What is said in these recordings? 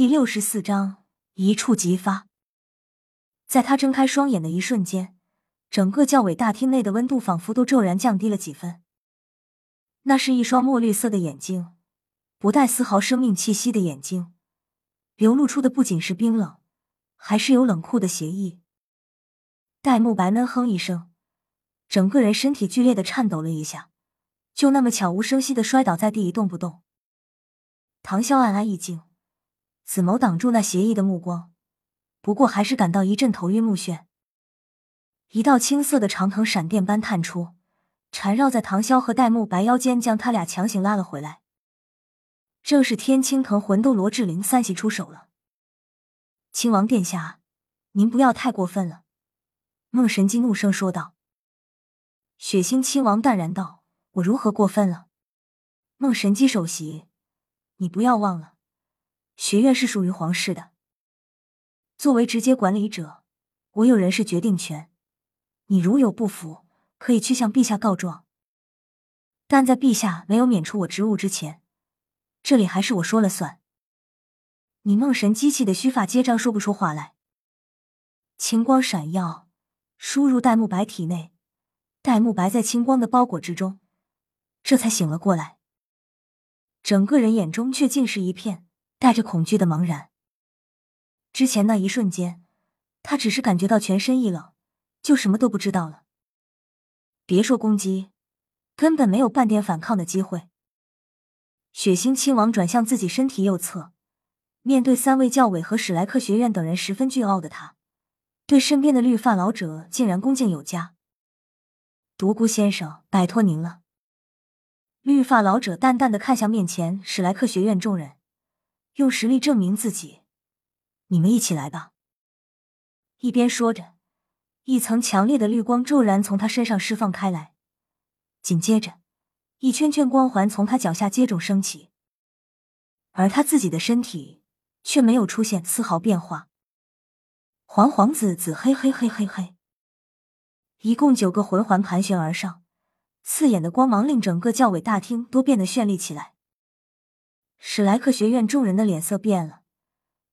第六十四章一触即发。在他睁开双眼的一瞬间，整个教委大厅内的温度仿佛都骤然降低了几分。那是一双墨绿色的眼睛，不带丝毫生命气息的眼睛，流露出的不仅是冰冷，还是有冷酷的邪意。戴沐白闷哼一声，整个人身体剧烈的颤抖了一下，就那么悄无声息的摔倒在地一动不动。唐潇暗暗一惊。紫眸挡住那邪异的目光，不过还是感到一阵头晕目眩。一道青色的长藤闪电般探出，缠绕在唐潇和戴沐白腰间，将他俩强行拉了回来。正是天青藤魂斗罗志灵三喜出手了。亲王殿下，您不要太过分了。”孟神姬怒声说道。血腥亲王淡然道：“我如何过分了？”孟神姬首席，你不要忘了。学院是属于皇室的，作为直接管理者，我有人事决定权。你如有不服，可以去向陛下告状。但在陛下没有免除我职务之前，这里还是我说了算。你梦神机器的须发接张，说不出话来。青光闪耀，输入戴沐白体内，戴沐白在青光的包裹之中，这才醒了过来，整个人眼中却尽是一片。带着恐惧的茫然。之前那一瞬间，他只是感觉到全身一冷，就什么都不知道了。别说攻击，根本没有半点反抗的机会。血腥亲王转向自己身体右侧，面对三位教委和史莱克学院等人十分倨傲的他，对身边的绿发老者竟然恭敬有加。独孤先生，拜托您了。绿发老者淡淡的看向面前史莱克学院众人。用实力证明自己，你们一起来吧。一边说着，一层强烈的绿光骤然从他身上释放开来，紧接着，一圈圈光环从他脚下接踵升起，而他自己的身体却没有出现丝毫变化。黄黄紫紫黑黑黑黑黑，一共九个魂环盘旋而上，刺眼的光芒令整个教委大厅都变得绚丽起来。史莱克学院众人的脸色变了，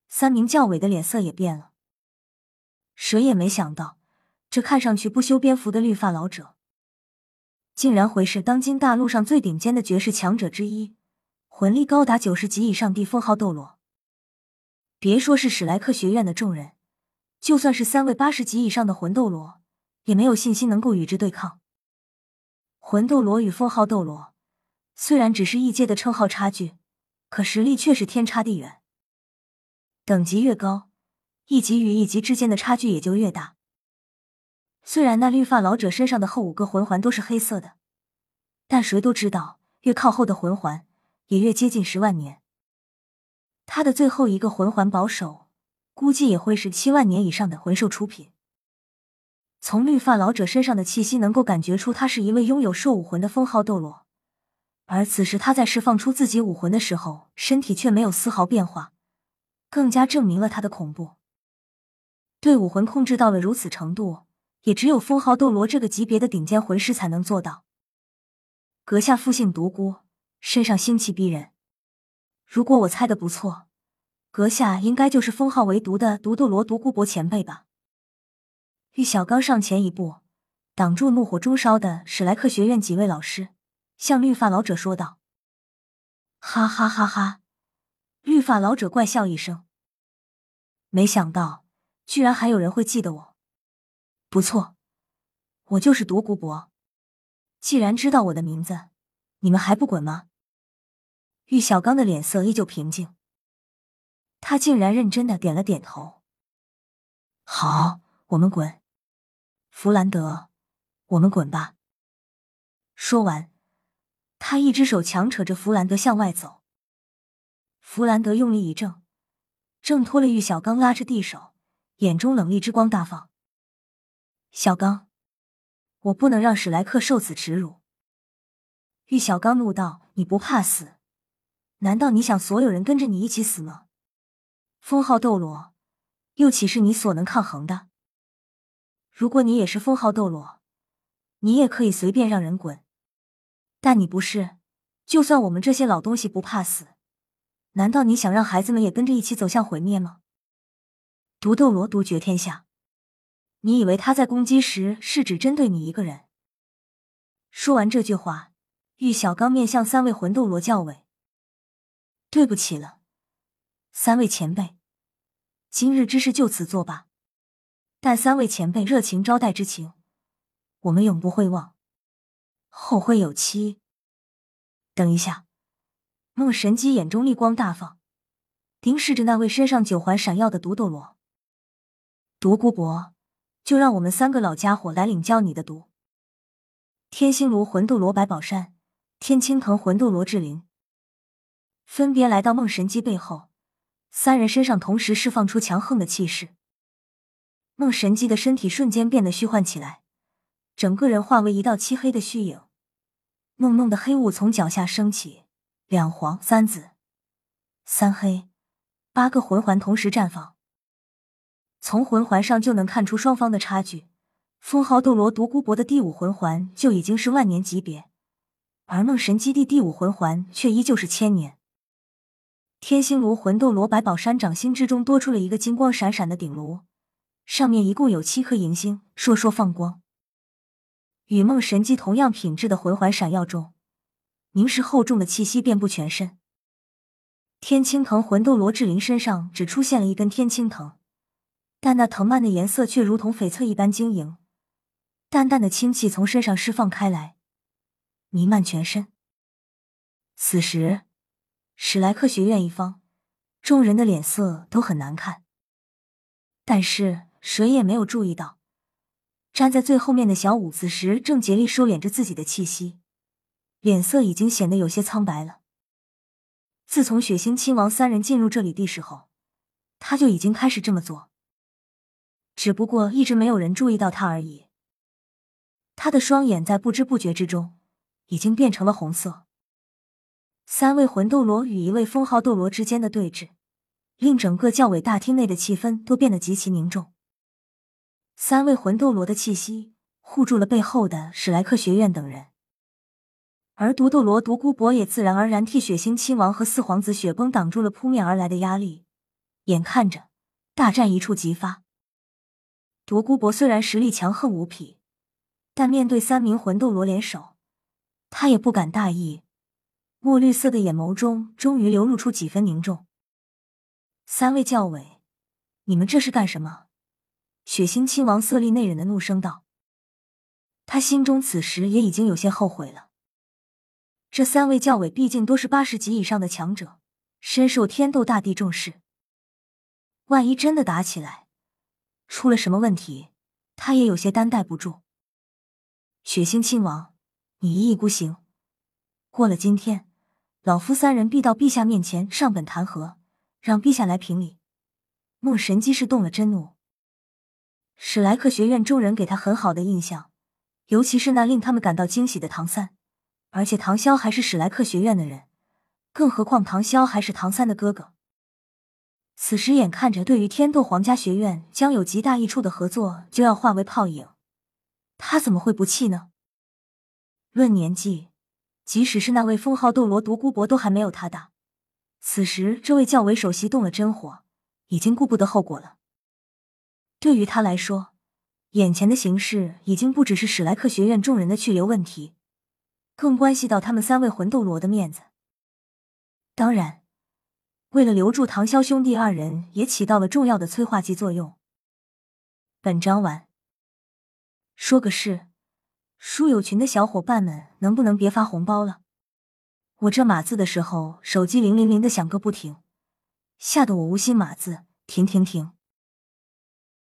三名教委的脸色也变了。谁也没想到，这看上去不修边幅的绿发老者，竟然会是当今大陆上最顶尖的绝世强者之一，魂力高达九十级以上的封号斗罗。别说是史莱克学院的众人，就算是三位八十级以上的魂斗罗，也没有信心能够与之对抗。魂斗罗与封号斗罗，虽然只是异界的称号差距。可实力却是天差地远。等级越高，一级与一级之间的差距也就越大。虽然那绿发老者身上的后五个魂环都是黑色的，但谁都知道，越靠后的魂环也越接近十万年。他的最后一个魂环保守，估计也会是七万年以上的魂兽出品。从绿发老者身上的气息，能够感觉出他是一位拥有兽武魂的封号斗罗。而此时他在释放出自己武魂的时候，身体却没有丝毫变化，更加证明了他的恐怖。对武魂控制到了如此程度，也只有封号斗罗这个级别的顶尖魂师才能做到。阁下复姓独孤，身上腥气逼人。如果我猜的不错，阁下应该就是封号为毒的毒斗罗独孤博前辈吧？玉小刚上前一步，挡住怒火中烧的史莱克学院几位老师。向绿发老者说道：“哈哈哈哈！”绿发老者怪笑一声，没想到居然还有人会记得我。不错，我就是独孤博。既然知道我的名字，你们还不滚吗？玉小刚的脸色依旧平静，他竟然认真的点了点头。好，我们滚。弗兰德，我们滚吧。说完。他一只手强扯着弗兰德向外走，弗兰德用力一挣，挣脱了玉小刚拉着地手，眼中冷厉之光大放。小刚，我不能让史莱克受此耻辱！玉小刚怒道：“你不怕死？难道你想所有人跟着你一起死吗？封号斗罗，又岂是你所能抗衡的？如果你也是封号斗罗，你也可以随便让人滚。”但你不是，就算我们这些老东西不怕死，难道你想让孩子们也跟着一起走向毁灭吗？独斗罗独绝天下，你以为他在攻击时是只针对你一个人？说完这句话，玉小刚面向三位魂斗罗教委：“对不起了，三位前辈，今日之事就此作罢。但三位前辈热情招待之情，我们永不会忘，后会有期。”等一下，梦神机眼中厉光大放，凝视着那位身上九环闪耀的毒斗罗。独孤博，就让我们三个老家伙来领教你的毒。天星炉魂斗罗白宝山，天青藤魂斗罗志灵，分别来到梦神机背后，三人身上同时释放出强横的气势。梦神机的身体瞬间变得虚幻起来，整个人化为一道漆黑的虚影，浓浓的黑雾从脚下升起，两黄三紫三黑八个魂环同时绽放。从魂环上就能看出双方的差距。封号斗罗独孤博的第五魂环就已经是万年级别，而梦神基地第五魂环却依旧是千年。天星炉魂斗罗百宝山掌心之中多出了一个金光闪闪的顶炉，上面一共有七颗银星，烁烁放光。与梦神机同样品质的魂环闪耀中，凝实厚重的气息遍布全身。天青藤魂斗罗志灵身上只出现了一根天青藤。但那藤蔓的颜色却如同翡翠一般晶莹，淡淡的清气从身上释放开来，弥漫全身。此时，史莱克学院一方，众人的脸色都很难看。但是谁也没有注意到，站在最后面的小五此时正竭力收敛着自己的气息，脸色已经显得有些苍白了。自从血腥亲王三人进入这里地时候，他就已经开始这么做。只不过一直没有人注意到他而已。他的双眼在不知不觉之中已经变成了红色。三位魂斗罗与一位封号斗罗之间的对峙，令整个教委大厅内的气氛都变得极其凝重。三位魂斗罗的气息护住了背后的史莱克学院等人，而毒斗罗独孤博也自然而然替血腥亲王和四皇子雪崩挡住了扑面而来的压力。眼看着大战一触即发。独孤博虽然实力强横无匹，但面对三名魂斗罗联手，他也不敢大意。墨绿色的眼眸中终于流露出几分凝重。三位教委，你们这是干什么？血腥亲王色厉内荏的怒声道。他心中此时也已经有些后悔了。这三位教委毕竟都是八十级以上的强者，深受天斗大帝重视。万一真的打起来，出了什么问题，他也有些担待不住。血腥亲王，你一意孤行，过了今天，老夫三人必到陛下面前上本弹劾，让陛下来评理。孟神机是动了真怒。史莱克学院众人给他很好的印象，尤其是那令他们感到惊喜的唐三，而且唐潇还是史莱克学院的人，更何况唐潇还是唐三的哥哥。此时眼看着对于天斗皇家学院将有极大益处的合作就要化为泡影，他怎么会不气呢？论年纪，即使是那位封号斗罗独孤博都还没有他大。此时这位教委首席动了真火，已经顾不得后果了。对于他来说，眼前的形势已经不只是史莱克学院众人的去留问题，更关系到他们三位魂斗罗的面子。当然。为了留住唐潇兄弟二人，也起到了重要的催化剂作用。本章完。说个事，书友群的小伙伴们，能不能别发红包了？我这码字的时候，手机铃铃铃的响个不停，吓得我无心码字，停停停。